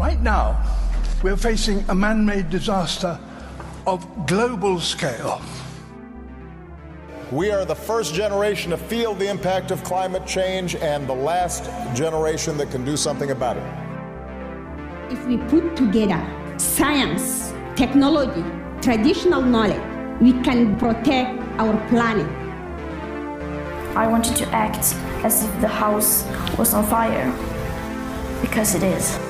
Right now, we're facing a man made disaster of global scale. We are the first generation to feel the impact of climate change and the last generation that can do something about it. If we put together science, technology, traditional knowledge, we can protect our planet. I wanted to act as if the house was on fire, because it is.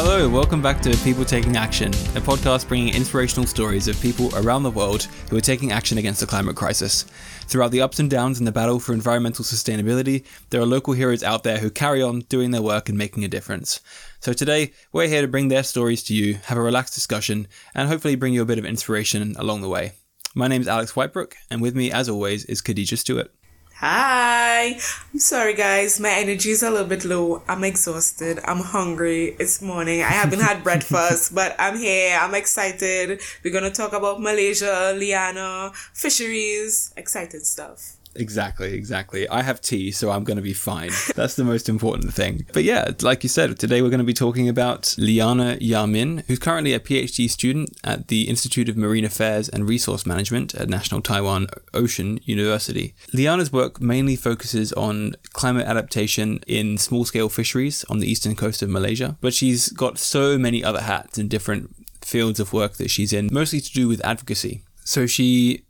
Hello, welcome back to People Taking Action, a podcast bringing inspirational stories of people around the world who are taking action against the climate crisis. Throughout the ups and downs in the battle for environmental sustainability, there are local heroes out there who carry on doing their work and making a difference. So today, we're here to bring their stories to you, have a relaxed discussion, and hopefully bring you a bit of inspiration along the way. My name is Alex Whitebrook, and with me, as always, is Khadija Stewart. Hi. I'm sorry, guys. My energy is a little bit low. I'm exhausted. I'm hungry. It's morning. I haven't had breakfast, but I'm here. I'm excited. We're going to talk about Malaysia, Liyana, fisheries, excited stuff. Exactly, exactly. I have tea, so I'm going to be fine. That's the most important thing. But yeah, like you said, today we're going to be talking about Liyana Yamin, who's currently a PhD student at the Institute of Marine Affairs and Resource Management at National Taiwan Ocean University. Liyana's work mainly focuses on climate adaptation in small scale fisheries on the eastern coast of Malaysia, but she's got so many other hats in different fields of work that she's in, mostly to do with advocacy. So she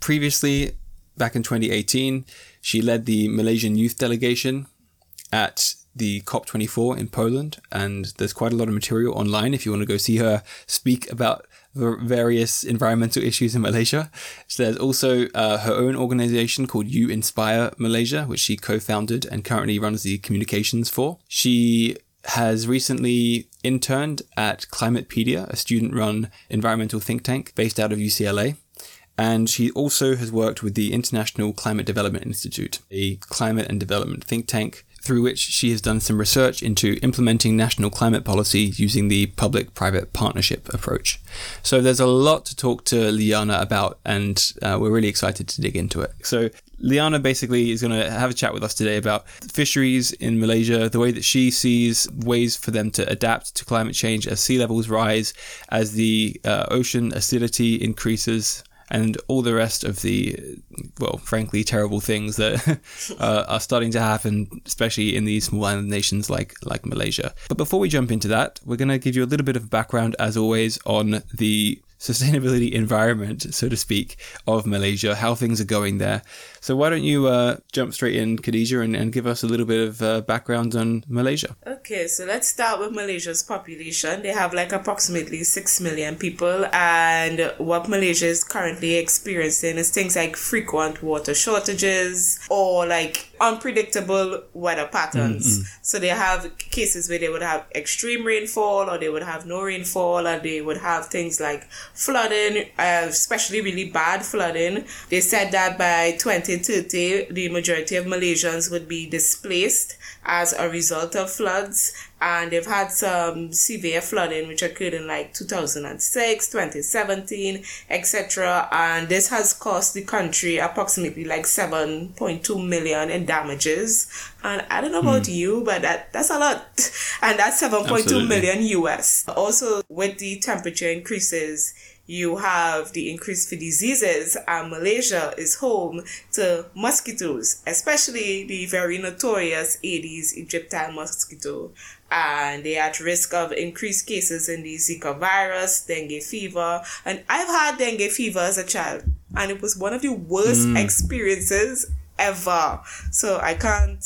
previously back in 2018, she led the Malaysian youth delegation at the COP24 in Poland, and there's quite a lot of material online if you want to go see her speak about the various environmental issues in Malaysia. So there's also uh, her own organization called U-Inspire Malaysia, which she co-founded and currently runs the communications for. She has recently interned at Climatepedia, a student-run environmental think tank based out of UCLA. And she also has worked with the International Climate Development Institute, a climate and development think tank, through which she has done some research into implementing national climate policy using the public private partnership approach. So there's a lot to talk to Liyana about, and uh, we're really excited to dig into it. So Liyana basically is going to have a chat with us today about fisheries in Malaysia, the way that she sees ways for them to adapt to climate change as sea levels rise, as the uh, ocean acidity increases and all the rest of the, well, frankly, terrible things that uh, are starting to happen, especially in these small island nations like like Malaysia. But before we jump into that, we're going to give you a little bit of background, as always, on the sustainability environment, so to speak, of Malaysia, how things are going there. So why don't you uh, jump straight in, Khadija, and, and give us a little bit of uh, background on Malaysia? Okay, so let's start with Malaysia's population. They have like approximately 6 million people, and what Malaysia is currently experiencing is things like frequent water shortages or like unpredictable weather patterns. Mm-hmm. So they have cases where they would have extreme rainfall or they would have no rainfall or they would have things like flooding, uh, especially really bad flooding. They said that by 2030, the majority of Malaysians would be displaced as a result of floods. And they've had some severe flooding which occurred in like 2006 2017 etc and this has cost the country approximately like 7.2 million in damages. And i don't know about hmm. you but that that's a lot. And that's 7.2 million us also with the temperature increases you have the increase for diseases and Malaysia is home to mosquitoes, especially the very notorious Aedes aegypti mosquito. And they are at risk of increased cases in the Zika virus, dengue fever. And I've had dengue fever as a child and it was one of the worst mm. experiences ever. So I can't,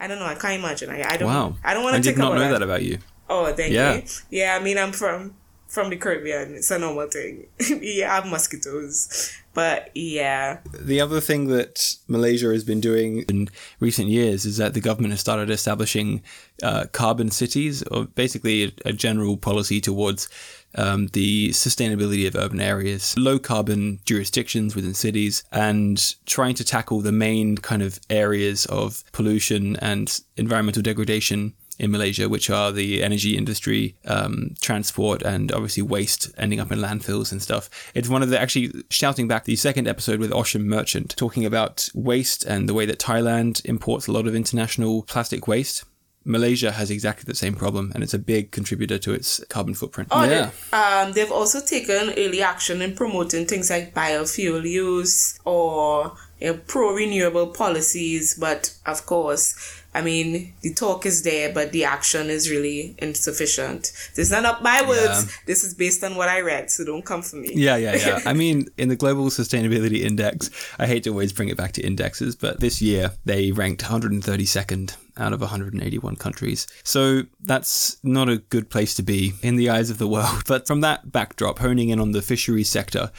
I don't know, I can't imagine. I, I don't, wow. I don't want to I did not know that. that about you. Oh, dengue. Yeah. yeah, I mean, I'm from from the Caribbean. It's a normal thing. you have mosquitoes. But yeah. The other thing that Malaysia has been doing in recent years is that the government has started establishing uh, carbon cities, or basically a, a general policy towards um, the sustainability of urban areas, low carbon jurisdictions within cities, and trying to tackle the main kind of areas of pollution and environmental degradation in Malaysia, which are the energy industry, um, transport, and obviously waste ending up in landfills and stuff. It's one of the actually shouting back the second episode with Ocean Merchant, talking about waste and the way that Thailand imports a lot of international plastic waste. Malaysia has exactly the same problem, and it's a big contributor to its carbon footprint. Oh, yeah. they, um, they've also taken early action in promoting things like biofuel use or you know, pro renewable policies, but of course, I mean, the talk is there, but the action is really insufficient. This is not up my words. Yeah. This is based on what I read, so don't come for me. Yeah, yeah, yeah. I mean, in the Global Sustainability Index, I hate to always bring it back to indexes, but this year they ranked 132nd out of 181 countries. So that's not a good place to be in the eyes of the world. But from that backdrop, honing in on the fisheries sector,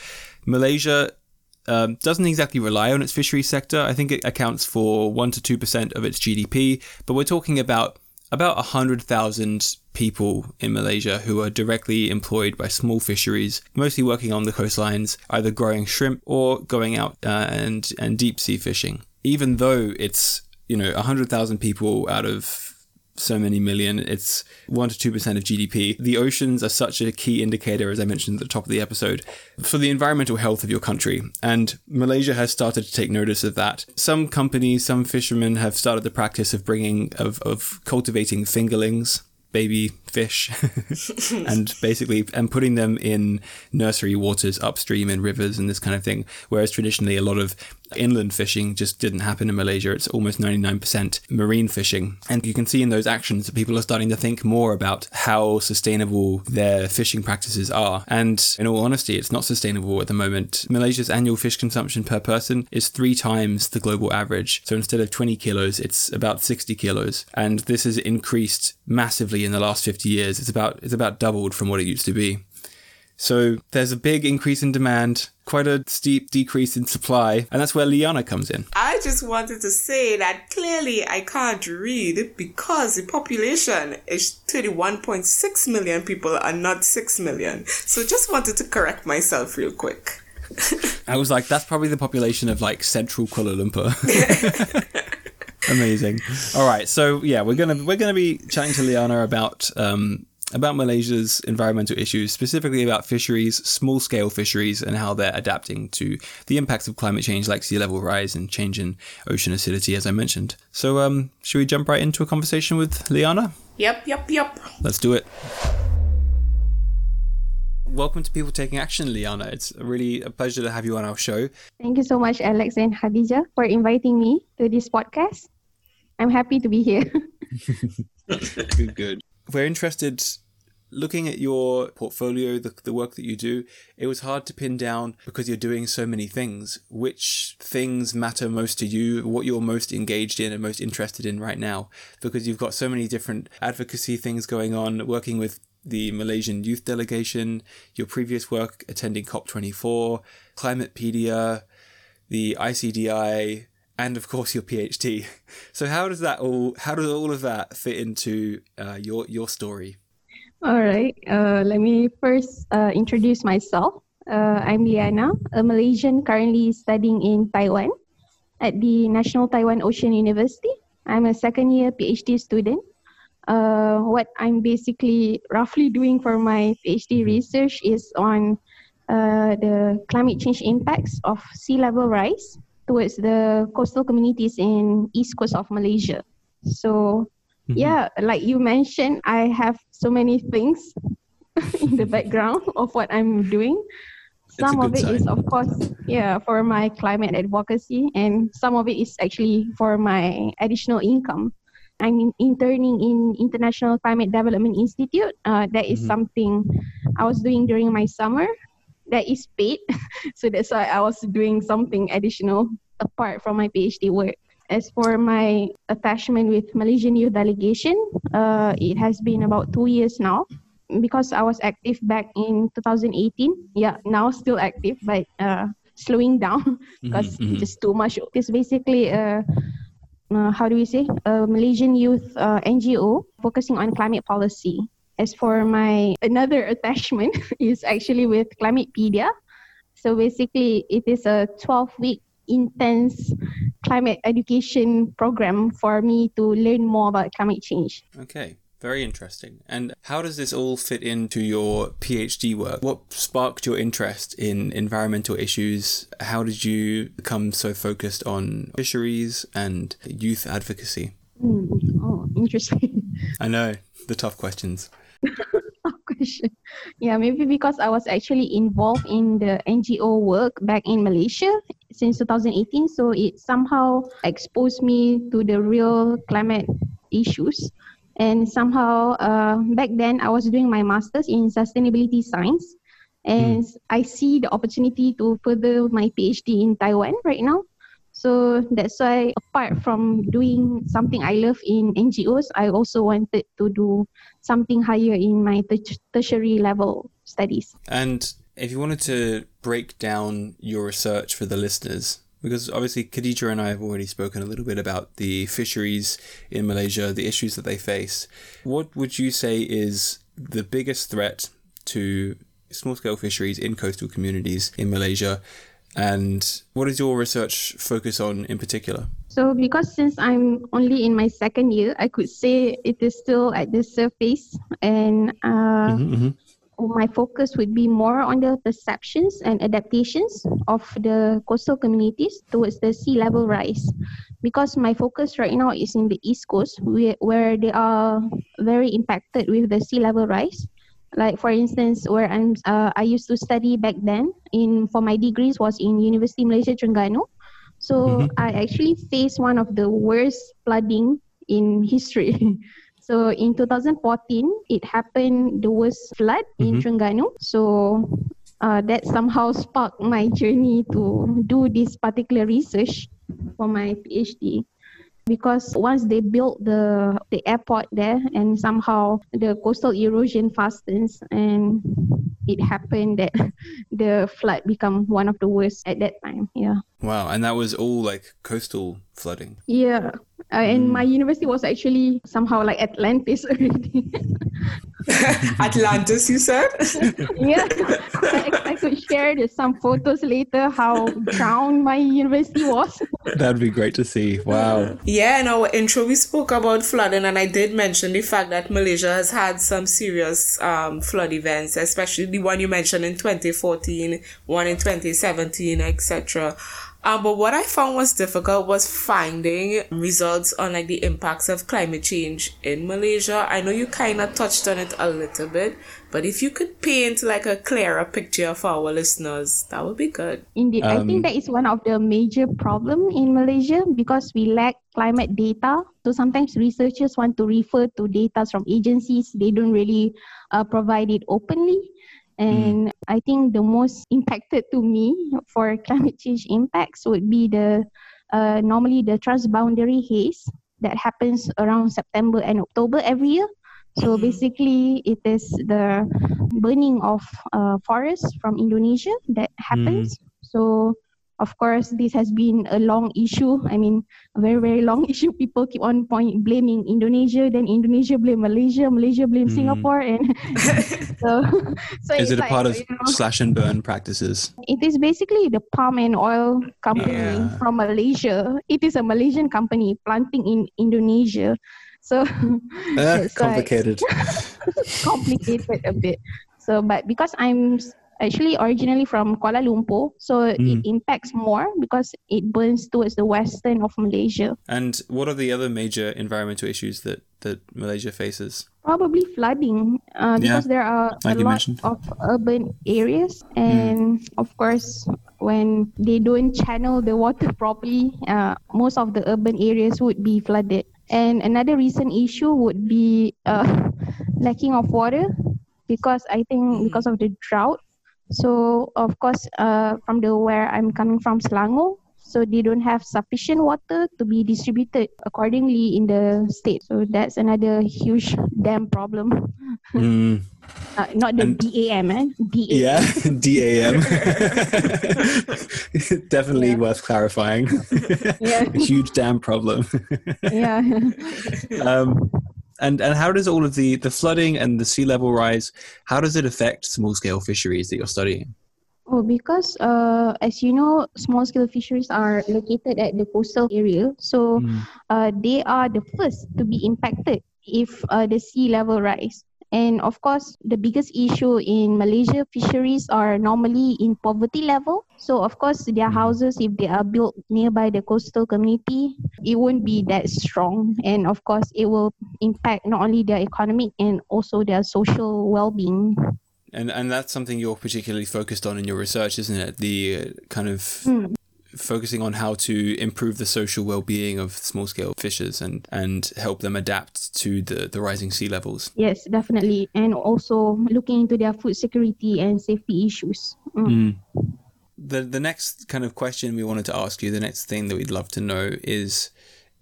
Malaysia um, doesn't exactly rely on its fisheries sector. I think it accounts for 1 to 2% of its GDP, but we're talking about about 100,000 people in Malaysia who are directly employed by small fisheries, mostly working on the coastlines, either growing shrimp or going out uh, and, and deep sea fishing. Even though it's, you know, 100,000 people out of so many million. It's 1 to 2% of GDP. The oceans are such a key indicator, as I mentioned at the top of the episode, for the environmental health of your country. And Malaysia has started to take notice of that. Some companies, some fishermen have started the practice of bringing, of, of cultivating fingerlings. Baby fish, and basically, and putting them in nursery waters upstream in rivers and this kind of thing. Whereas traditionally, a lot of inland fishing just didn't happen in Malaysia. It's almost 99% marine fishing. And you can see in those actions that people are starting to think more about how sustainable their fishing practices are. And in all honesty, it's not sustainable at the moment. Malaysia's annual fish consumption per person is three times the global average. So instead of 20 kilos, it's about 60 kilos. And this has increased massively in the last 50 years. It's about, it's about doubled from what it used to be. So there's a big increase in demand, quite a steep decrease in supply, and that's where Liyana comes in. I just wanted to say that clearly I can't read because the population is 31.6 million people and not 6 million. So just wanted to correct myself real quick. I was like, that's probably the population of like central Kuala Lumpur. Amazing. All right, so yeah, we're gonna we're gonna be chatting to Liyana about um, about Malaysia's environmental issues, specifically about fisheries, small scale fisheries, and how they're adapting to the impacts of climate change, like sea level rise and change in ocean acidity, as I mentioned. So, um, should we jump right into a conversation with Liyana? Yep, yep, yep. Let's do it. Welcome to People Taking Action, Liyana. It's really a pleasure to have you on our show. Thank you so much, Alex and Khadija, for inviting me to this podcast. I'm happy to be here. good, good. We're interested, looking at your portfolio, the, the work that you do, it was hard to pin down because you're doing so many things. Which things matter most to you, what you're most engaged in and most interested in right now? Because you've got so many different advocacy things going on, working with the Malaysian youth delegation, your previous work attending COP24, Climatepedia, the ICDI, and of course your PhD. So how does that all how does all of that fit into uh, your your story? All right. Uh, let me first uh, introduce myself. Uh, I'm Liyana, a Malaysian currently studying in Taiwan at the National Taiwan Ocean University. I'm a second year PhD student. Uh, what I'm basically roughly doing for my PhD research is on uh, the climate change impacts of sea level rise towards the coastal communities in east coast of Malaysia. So Mm-hmm. yeah, like you mentioned, I have so many things in the background of what I'm doing. Some of it is, sign. of course, yeah, for my climate advocacy, and some of it is actually for my additional income. I'm interning in International Climate Development Institute. Uh, that is Mhm. something I was doing during my summer. That is paid, so that's why I was doing something additional apart from my PhD work. As for my attachment with Malaysian Youth Delegation, uh, it has been about two years now. Because I was active back in 2018, yeah, now still active, but uh, slowing down because Mhm, mhm. just too much. It's basically a uh, how do we say a Malaysian youth uh, NGO focusing on climate policy. As for my another attachment is actually with Climatepedia. So basically, it is a 12 week intense climate education program for me to learn more about climate change. Okay. Very interesting. And how does this all fit into your PhD work? What sparked your interest in environmental issues? How did you become so focused on fisheries and youth advocacy? Mm. Oh, interesting. I know the tough questions. Question. Yeah, maybe because I was actually involved in the NGO work back in Malaysia since 2018, so it somehow exposed me to the real climate issues and somehow uh, back then i was doing my master's in sustainability science and mm. i see the opportunity to further my phd in taiwan right now so that's why apart from doing something i love in ngos i also wanted to do something higher in my tertiary level studies and if you wanted to break down your research for the listeners because obviously Khadija and I have already spoken a little bit about the fisheries in Malaysia, the issues that they face. What would you say is the biggest threat to small scale fisheries in coastal communities in Malaysia? And what does your research focus on in particular? So, because since I'm only in my second year, I could say it is still at the surface, and uh, mm-hmm, mm-hmm. my focus would be more on the perceptions and adaptations of the coastal communities towards the sea level rise. Because my focus right now is in the east coast where, where they are very impacted with the sea level rise. Like for instance where i'm uh, i used to study back then in for my degrees was in university malaysia terengganu so mm-hmm. i actually faced one of the worst flooding in history So in 2014, it happened the worst flood mm-hmm. in Terengganu. So uh, that somehow sparked my journey to do this particular research for my PhD because once they built the the airport there and somehow the coastal erosion fastens and it happened that the flood become one of the worst at that time yeah. Wow and that was all like coastal flooding? Yeah uh, and mm. my university was actually somehow like Atlantis already. Atlantis, you said? yeah. I, I, could share some photos later how drowned my university was. That'd be great to see. Wow. Yeah, in our intro, we spoke about flooding, and I did mention the fact that Malaysia has had some serious um, flood events, especially the one you mentioned in 2014, one in 2017, etc. Um, but what I found was difficult was finding results on like the impacts of climate change in Malaysia. I know you kind of touched on it a little bit, but if you could paint like a clearer picture for our listeners, that would be good. Indeed, um, I think um, that is one of the major problem in Malaysia because we lack climate data. So sometimes researchers want to refer to data from agencies. They don't really uh, provide it openly. Mm. And mm. I think the most impacted to me for climate change impacts would be the uh, normally the transboundary haze that happens around September and October every year. So mm-hmm. basically, it is the burning of uh, forests from Indonesia that happens. Mm. So of course this has been a long issue. I mean a very very long issue. People keep on point blaming indonesia then indonesia blame malaysia malaysia blame mm. singapore and so, so is it a like, part of you know, slash and burn practices? It is basically the palm and oil company yeah. from malaysia. It is a malaysian company planting in indonesia. So uh, complicated. complicated a bit. So but because i'm actually originally from Kuala Lumpur, so mm. it impacts more because it burns towards the western of Malaysia. And what are the other major environmental issues that that Malaysia faces? Probably flooding, uh, because yeah, there are like a lot mentioned. of urban areas, and mm. of course, when they don't channel the water properly, uh, most of the urban areas would be flooded. And another recent issue would be uh, lacking of water because I think mm. because of the drought, so of course, uh, from the where I'm coming from, Selangor, so they don't have sufficient water to be distributed accordingly in the state. So that's another huge dam problem. Mm. Uh, not the and, DAM, eh? DAM. Yeah, DAM. Definitely yeah. worth clarifying. yeah. A huge dam problem. yeah. um, and and how does all of the the flooding and the sea level rise how does it affect small scale fisheries that you're studying Oh, because uh, as you know, small scale fisheries are located at the coastal area, so uh, they are the first to be impacted if uh, the sea level rise. And of course, the biggest issue in Malaysia fisheries are normally in poverty level. So of course, their houses, if they are built nearby the coastal community, it won't be that strong. And of course, it will impact not only their economic and also their social well-being. And and that's something you're particularly focused on in your research, isn't it? The uh, kind of focusing on how to improve the social well-being of small-scale fishers and and help them adapt to the the rising sea levels. Yes, definitely. And also looking into their food security and safety issues. Mm. The the next kind of question we wanted to ask you, the next thing that we'd love to know is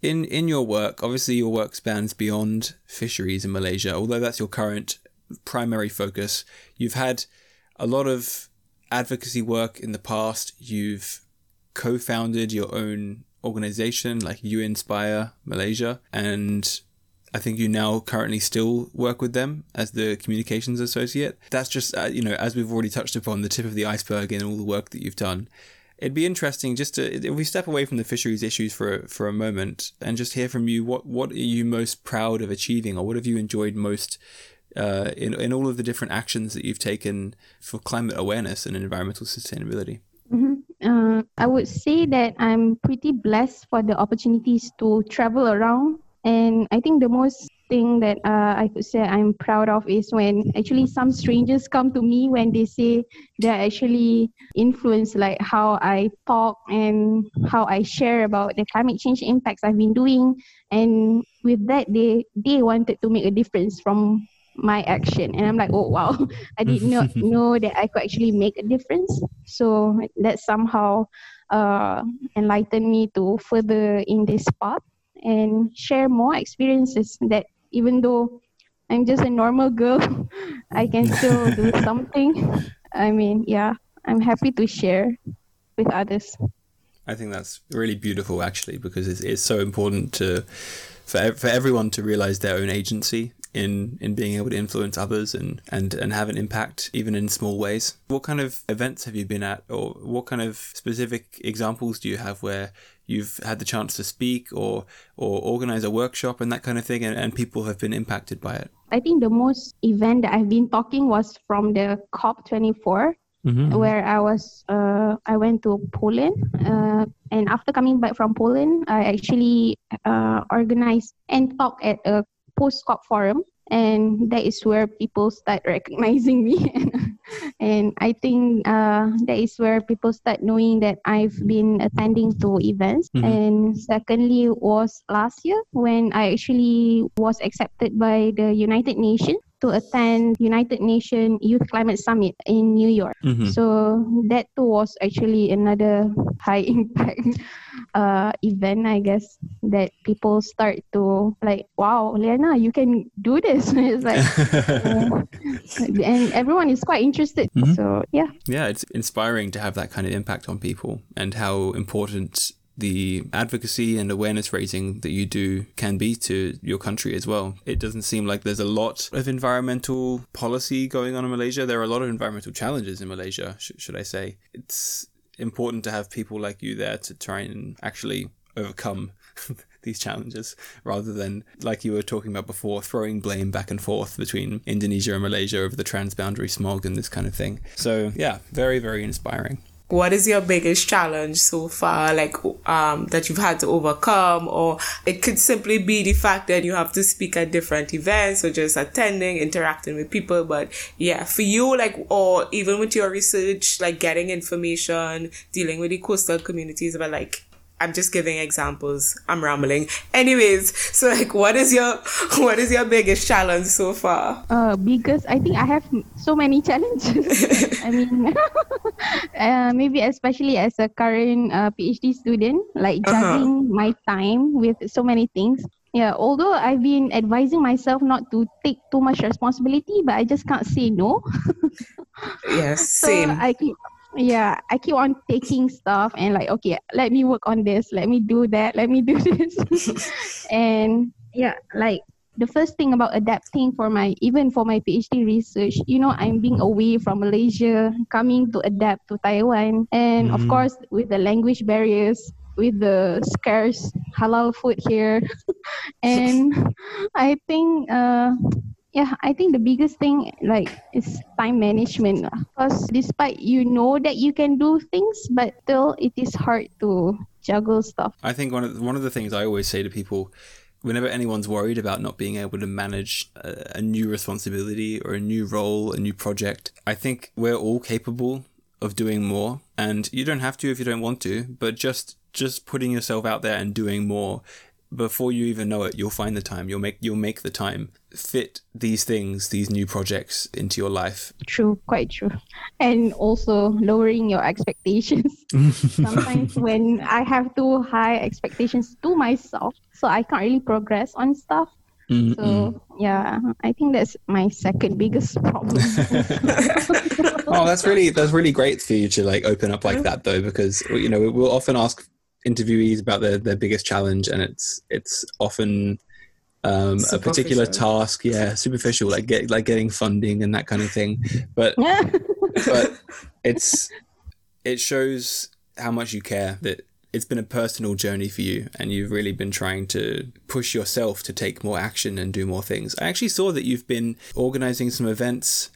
in in your work, obviously your work spans beyond fisheries in Malaysia, although that's your current primary focus. You've had a lot of advocacy work in the past. You've co-founded your own organization like U-Inspire Malaysia and I think you now currently still work with them as the communications associate. That's just, uh, you know, as we've already touched upon, the tip of the iceberg in all the work that you've done. It'd be interesting just to, if we step away from the fisheries issues for for a moment and just hear from you. What what are you most proud of achieving, or what have you enjoyed most uh, in in all of the different actions that you've taken for climate awareness and environmental sustainability? Uh, I would say that I'm pretty blessed for the opportunities to travel around. And I think the most thing that uh, I could say I'm proud of is when actually some strangers come to me when they say they're actually influenced like how I talk and how I share about the climate change impacts I've been doing. And with that, they they wanted to make a difference from my action. And i'm like oh wow. I did not know that i could actually make a difference. So that somehow uh, enlightened me to further in this path and share more experiences that even though i'm just a normal girl i can still do something. I mean yeah i'm happy to share with others. I think that's really beautiful, actually, because it's, it's so important to for for everyone to realize their own agency in in being able to influence others and and and have an impact even in small ways. What kind of events have you been at, or what kind of specific examples do you have where you've had the chance to speak or or organize a workshop and that kind of thing, and, and people have been impacted by it? I think the most event that I've been talking was from the COP24 where I was uh, I went to Poland uh, and after coming back from Poland I actually uh, organized and talked at a post COP forum and that is where people start recognizing me. And I think uh, that is where people start knowing that I've been attending to events. And secondly was last year when I actually was accepted by the United Nations to attend United Nations Youth Climate Summit in New York. So that too was actually another high impact uh, event, I guess, that people start to like, wow, Liyana, you can do this. it's like, uh, and everyone is quite interested. So yeah. Yeah, it's inspiring to have that kind of impact on people and how important the advocacy and awareness raising that you do can be to your country as well. It doesn't seem like there's a lot of environmental policy going on in Malaysia. There are a lot of environmental challenges in Malaysia, sh- should I say. It's important to have people like you there to try and actually overcome these challenges rather than like you were talking about before throwing blame back and forth between Indonesia and Malaysia over the transboundary smog and this kind of thing. So, yeah, very very inspiring what is your biggest challenge so far like um that you've had to overcome? Or it could simply be the fact that you have to speak at different events or just attending interacting with people. But yeah for you like or even with your research like getting information dealing with the coastal communities but like I'm just giving examples. I'm rambling. Anyways, so like what is your what is your biggest challenge so far? Uh, because I think I have so many challenges. I mean, uh, maybe especially as a current uh, PhD student, like juggling my time with so many things. Yeah, although I've been advising myself not to take too much responsibility, but I just can't say no. Yes, so same. I keep yeah i keep on taking stuff and like okay let me work on this let me do that let me do this. And yeah like the first thing about adapting for my even for my PhD research, you know, I'm being away from Malaysia, coming to adapt to Taiwan, and of Mhm. course with the language barriers, with the scarce halal food here, and I think, uh, yeah, I think the biggest thing like is time management. Because despite you know that you can do things, but still it is hard to juggle stuff. I think one of the, one of the things I always say to people whenever anyone's worried about not being able to manage a, a new responsibility or a new role, a new project, I think we're all capable of doing more and you don't have to if you don't want to, but just just putting yourself out there and doing more before you even know it, you'll find the time. You'll make you'll make the time fit these things, these new projects into your life. True, quite true. And also lowering your expectations. Sometimes when I have too high expectations to myself, so I can't really progress on stuff. Mm-mm. So yeah, I think that's my second biggest problem. oh, that's really that's really great for you to like open up like that though, because you know we'll often ask interviewees about their, their biggest challenge, and it's it's often um, a particular task, yeah, superficial, like get like getting funding and that kind of thing. But yeah. but it's it shows how much you care that it's been a personal journey for you and you've really been trying to push yourself to take more action and do more things. I actually saw that you've been organizing some events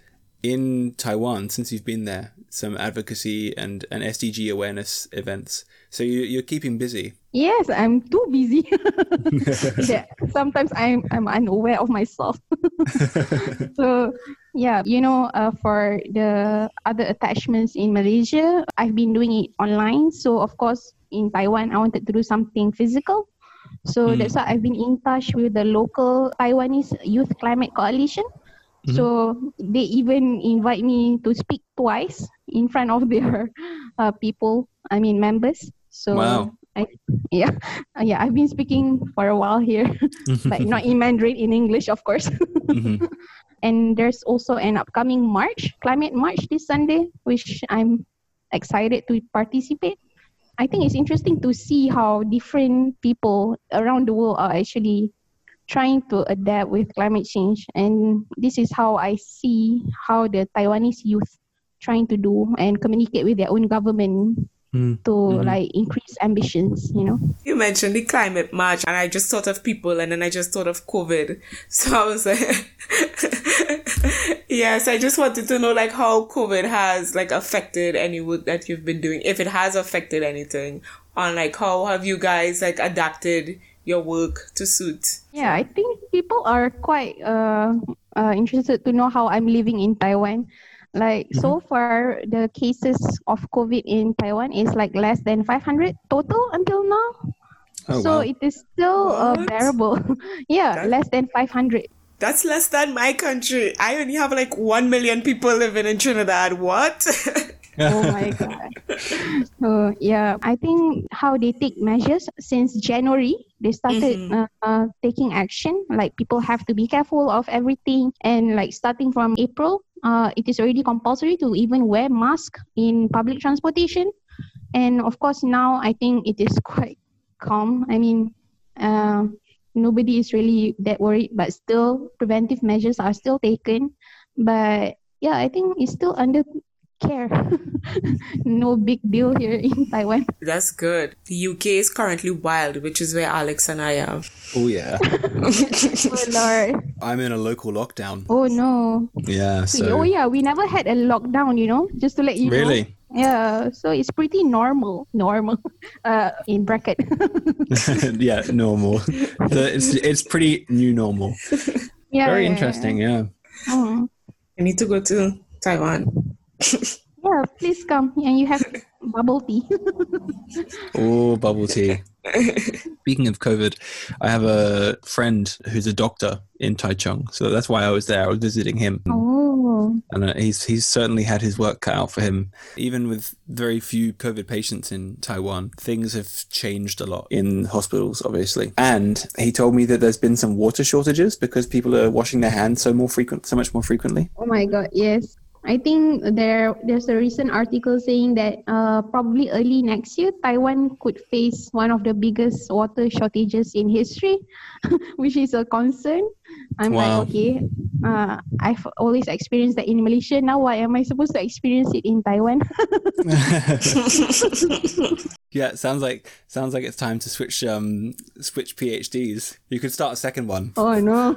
in Taiwan since you've been there, some advocacy and, and SDG awareness events. So you, you're keeping busy. Yes, I'm too busy. yeah, sometimes I'm I'm unaware of myself. so yeah, you know, uh, for the other attachments in Malaysia, I've been doing it online. So of course, in Taiwan, I wanted to do something physical. So Mm. that's why I've been in touch with the local Taiwanese Youth Climate Coalition. So they even invite me to speak twice in front of their uh, people. I mean members. So Wow. I yeah yeah I've been speaking for a while here, but not in Mandarin in English of course. Mhm. and there's also an upcoming march, climate march this Sunday, which I'm excited to participate. I think it's interesting to see how different people around the world are actually trying to adapt with climate change. And this is how I see how the Taiwanese youth trying to do and communicate with their own government Mm. to Mhm. like increase ambitions, you know. You mentioned the climate march, and I just thought of people, and then I just thought of COVID. So I was like, yes, I just wanted to know like how COVID has like affected any work that you've been doing, if it has affected anything, on like how have you guys like adapted your work to suit. Yeah, I think people are quite uh, uh, interested to know how I'm living in Taiwan. Like so far, the cases of COVID in Taiwan is like less than 500 total until now. Oh, so wow. it is still uh, bearable. yeah, That- less than 500. That's less than my country. I only have like one million people living in Trinidad. What? oh my god. So yeah, I think how they take measures since January, they started Mhm. uh, uh, taking action. Like people have to be careful of everything, and like starting from April, uh, it is already compulsory to even wear mask in public transportation. And of course, now I think it is quite calm. I mean, uh, nobody is really that worried, but still preventive measures are still taken. But yeah, I think it's still under care. no big deal here in Taiwan. That's good. The UK is currently wild, which is where Alex and I are. Oh yeah. Oh Lord. I'm in a local lockdown. Oh no. Yeah. So, So oh yeah, we never had a lockdown, you know, just to let you know. really. Yeah, so it's pretty normal. Normal. Uh in bracket. yeah, normal. The, it's it's pretty new normal. yeah. Very yeah, interesting. Yeah. Yeah. Mm. I need to go to Taiwan. Yeah, please come and you have bubble tea. Oh, bubble tea. Speaking of COVID, I have a friend who's a doctor in Taichung, so that's why I was there. I was visiting him, oh. and uh, he's he's certainly had his work cut out for him. Even with very few COVID patients in Taiwan, things have changed a lot in hospitals, obviously. And he told me that there's been some water shortages because people are washing their hands so more frequent, so much more frequently. Oh my god, yes. I think there there's a recent article saying that uh, probably early next year Taiwan could face one of the biggest water shortages in history, which is a concern. I'm Wow. like, okay, uh, I've always experienced that in Malaysia. Now, why am I supposed to experience it in Taiwan? Yeah, it sounds like sounds like it's time to switch um switch PhDs. You could start a second one. oh no,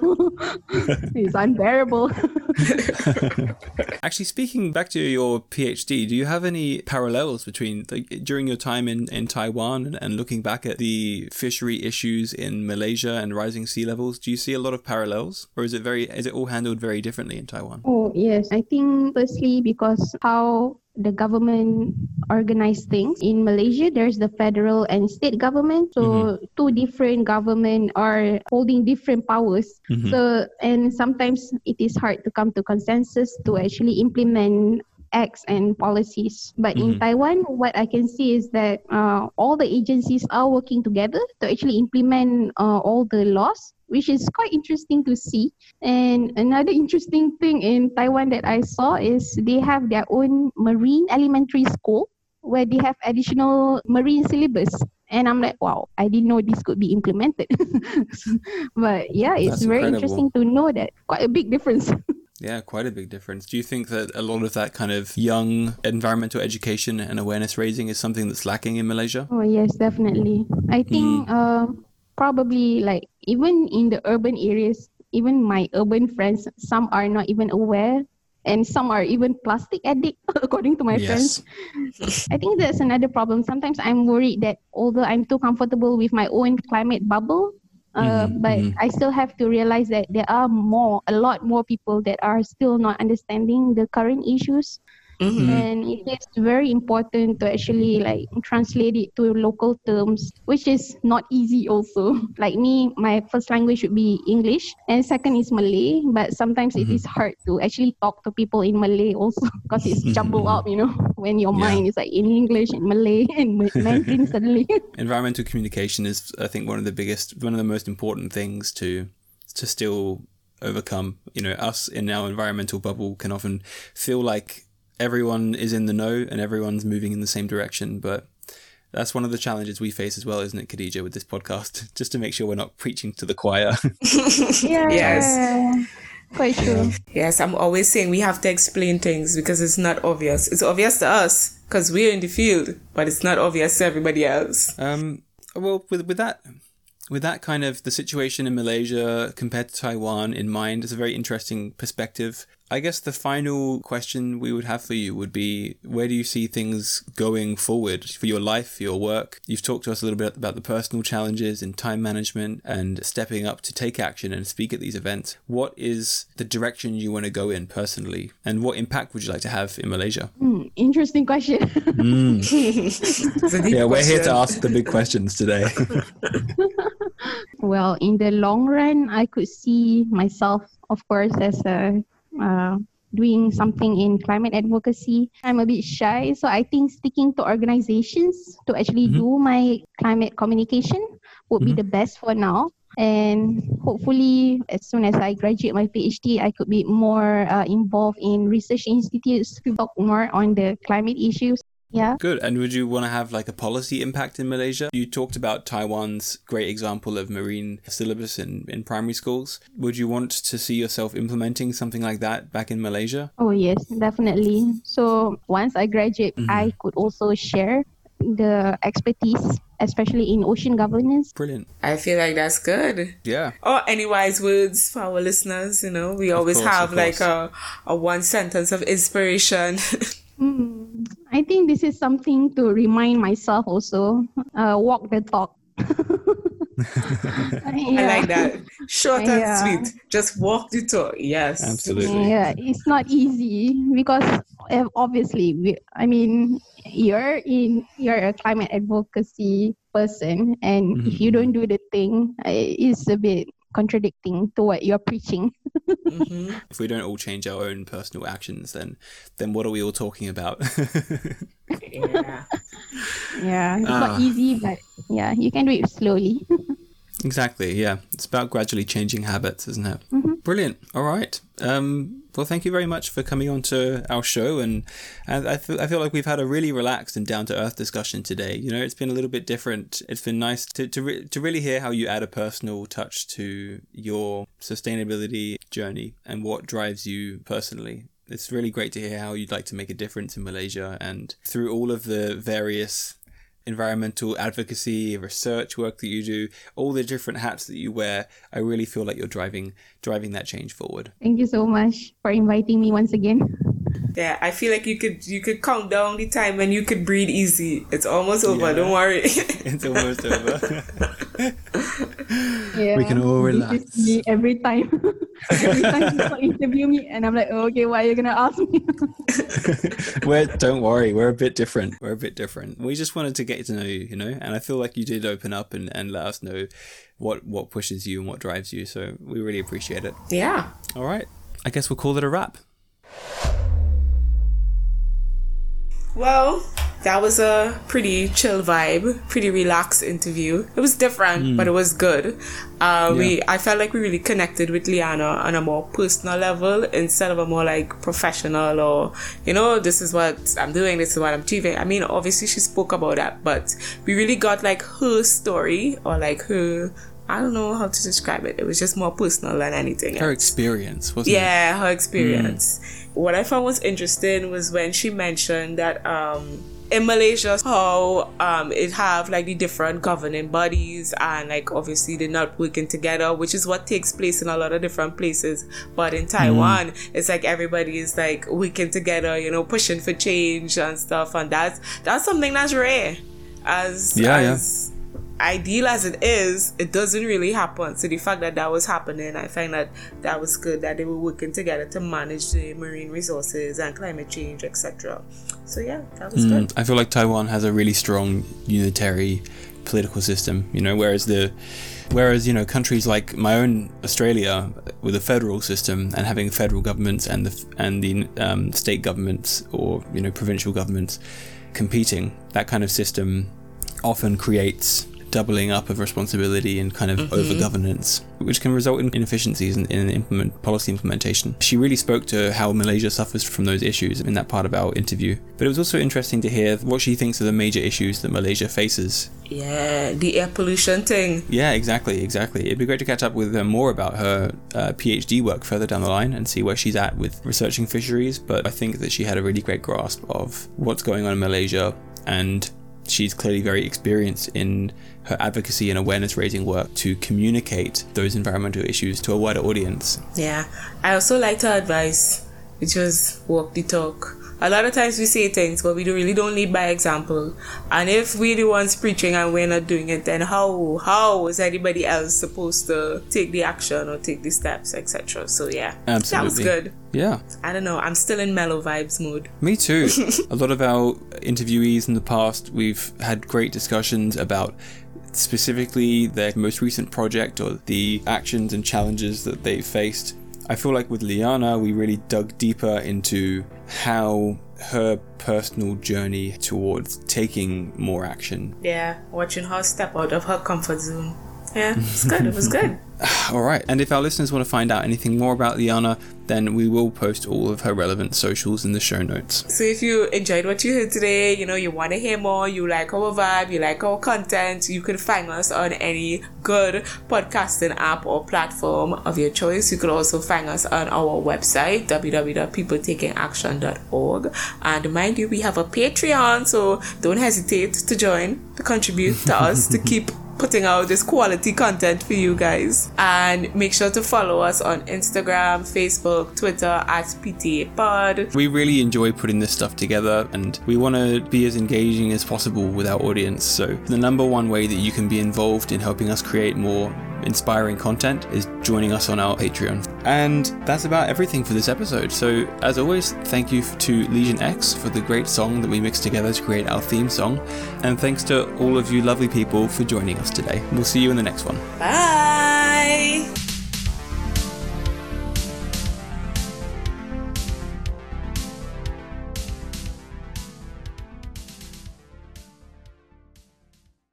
it's unbearable. Actually, speaking back to your PhD, do you have any parallels between like, during your time in, in Taiwan and, and looking back at the fishery issues in Malaysia and rising sea levels? Do you see a lot of parallels, or is it very is it all handled very differently in Taiwan? Oh, yes. I think firstly because how the government organize things. In Malaysia there's the federal and state government. So mm-hmm. two different government are holding different powers. Mm-hmm. So and sometimes it is hard to come to consensus to actually implement acts and policies but in Taiwan what I can see is that uh, all the agencies are working together to actually implement uh, all the laws which is quite interesting to see and another interesting thing in Taiwan that I saw is they have their own marine elementary school where they have additional marine syllabus. And I'm like, wow, I didn't know this could be implemented. but yeah, it's That's very incredible. interesting to know that quite a big difference. Yeah, quite a big difference. Do you think that a lot of that kind of young environmental education and awareness raising is something that's lacking in Malaysia? Oh yes, definitely. I think uh, probably like even in the urban areas, even my urban friends, some are not even aware, and some are even plastic addict, according to my friends. I think that's another problem. Sometimes I'm worried that although I'm too comfortable with my own climate bubble, uh, but I still have to realize that there are more, a lot more people that are still not understanding the current issues. Mm-hmm. And it is very important to actually like translate it to local terms, which is not easy also. Like me, my first language would be English and second is Malay, but sometimes it mm-hmm. is hard to actually talk to people in Malay also because it's jumbled up, you know, when your Yeah. mind is like in English and Malay and Mandarin suddenly. environmental communication is i think one of the biggest one of the most important things to to still overcome you know us in our environmental bubble can often feel like everyone is in the know and everyone's moving in the same direction but that's one of the challenges we face as well isn't it khadija with this podcast just to make sure we're not preaching to the choir yeah. Yes. Quite true. Yes, I'm always saying we have to explain things because it's not obvious. It's obvious to us because we're in the field, but it's not obvious to everybody else. Um, well, with with that, with that kind of the situation in Malaysia compared to Taiwan in mind, it's a very interesting perspective. I guess the final question we would have for you would be: Where do you see things going forward for your life, for your work? You've talked to us a little bit about the personal challenges in time management and stepping up to take action and speak at these events. What is the direction you want to go in personally, and what impact would you like to have in Malaysia? Hmm, interesting question. It's a deep Yeah, we're here to ask the big questions today. Well, in the long run, I could see myself, of course, as a uh, doing something in climate advocacy. I'm a bit shy, so I think sticking to organizations to actually do my climate communication would be the best for now. And hopefully, as soon as I graduate my PhD, I could be more uh, involved in research institutes to talk more on the climate issues. Yeah. Good. And would you want to have like a policy impact in Malaysia? You talked about Taiwan's great example of marine syllabus in, in primary schools. Would you want to see yourself implementing something like that back in Malaysia? Oh yes, definitely. So once I graduate, I could also share the expertise, especially in ocean governance. Brilliant. I feel like that's good. Yeah. Or any wise words for our listeners, you know, we always course, have like a, a one sentence of inspiration. Hmm. I think this is something to remind myself also. Uh, walk the talk. I like that. Short and Yeah. sweet. Just walk the talk. Yes. Absolutely. Yeah, it's not easy because uh, obviously, we, I mean, you're in you're a climate advocacy person, and if you don't do the thing, uh, it's a bit contradicting to what you're preaching. Mhm. If we don't all change our own personal actions, then then what are we all talking about? Yeah. Yeah, it's Ah. not easy, but yeah, you can do it slowly. Exactly. Yeah, it's about gradually changing habits, isn't it? Mm-hmm. Brilliant. All right. Um, well, thank you very much for coming on to our show, and, and I feel I feel like we've had a really relaxed and down to earth discussion today. You know, it's been a little bit different. It's been nice to to, re- to really hear how you add a personal touch to your sustainability journey and what drives you personally. It's really great to hear how you'd like to make a difference in Malaysia and through all of the various environmental advocacy, research work that you do, all the different hats that you wear, I really feel like you're driving driving that change forward. Thank you so much for inviting me once again. Yeah, I feel like you could you could count down the time and you could breathe easy. It's almost over. Yeah. Don't worry. it's almost over. yeah, we can all relax. Me every time. every time people interview me, and I'm like, oh, okay, why are you gonna ask me? we're don't worry, we're a bit different. We're a bit different. We just wanted to get to know you, you know, and I feel like you did open up and, and let us know what what pushes you and what drives you. So we really appreciate it. Yeah. All right. I guess we'll call it a wrap. Well, that was a pretty chill vibe, pretty relaxed interview. It was different, mm. but it was good. Uh, yeah. We, I felt like we really connected with Liyana on a more personal level instead of a more like professional or, you know, this is what I'm doing, this is what I'm achieving. I mean, obviously she spoke about that, but we really got like her story or like her I don't know how to describe it. It was just more personal than anything. Her else. experience, wasn't yeah, it? Yeah, her experience. Mm. What I found was interesting was when she mentioned that um, in Malaysia, how um, it have like the different governing bodies and like obviously they're not working together, which is what takes place in a lot of different places. But in Taiwan, mm. it's like everybody is like working together, you know, pushing for change and stuff, and that's that's something that's rare. As yeah, as, yeah ideal as it is, it doesn't really happen. So the fact that that was happening, I find that that was good that they were working together to manage the marine resources and climate change, etc. So yeah, that was mm, good. I feel like Taiwan has a really strong unitary political system. You know, whereas the whereas you know countries like my own Australia with a federal system and having federal governments and the and the um, state governments or you know provincial governments competing, that kind of system often creates doubling up of responsibility and kind of mm-hmm. over governance, which can result in inefficiencies in, in implement, policy implementation. She really spoke to how Malaysia suffers from those issues in that part of our interview. But it was also interesting to hear what she thinks are the major issues that Malaysia faces. Yeah, the air pollution thing. Yeah, exactly, exactly. It'd be great to catch up with her more about her uh, PhD work further down the line and see where she's at with researching fisheries. But I think that she had a really great grasp of what's going on in Malaysia and she's clearly very experienced in her advocacy and awareness raising work to communicate those environmental issues to a wider audience. Yeah, I also liked her advice, which was walk the talk a lot of times we say things, but we really don't lead by example. And if we're the ones preaching and we're not doing it, then how how is anybody else supposed to take the action or take the steps, etc.? So yeah, absolutely, that was good. Yeah, I don't know. I'm still in mellow vibes mood. Me too. a lot of our interviewees in the past, we've had great discussions about specifically their most recent project or the actions and challenges that they faced I feel like with Liyana, we really dug deeper into how her personal journey towards taking more action. Yeah, watching her step out of her comfort zone. Yeah, it's good. it was good. all right. And if our listeners want to find out anything more about Liyana, then we will post all of her relevant socials in the show notes. So if you enjoyed what you heard today, you know, you want to hear more, you like our vibe, you like our content, you can find us on any good podcasting app or platform of your choice. You could also find us on our website, www.peopletakingAction.org. And mind you, we have a Patreon, so don't hesitate to join, to contribute to us, to keep putting out this quality content for you guys. And make sure to follow us on Instagram, Facebook, Twitter at PTA Pod. We really enjoy putting this stuff together and we want to be as engaging as possible with our audience. So, the number one way that you can be involved in helping us create more inspiring content is joining us on our Patreon. And that's about everything for this episode. So, as always, thank you to Legion X for the great song that we mixed together to create our theme song. And thanks to all of you lovely people for joining us today. We'll see you in the next one. Bye.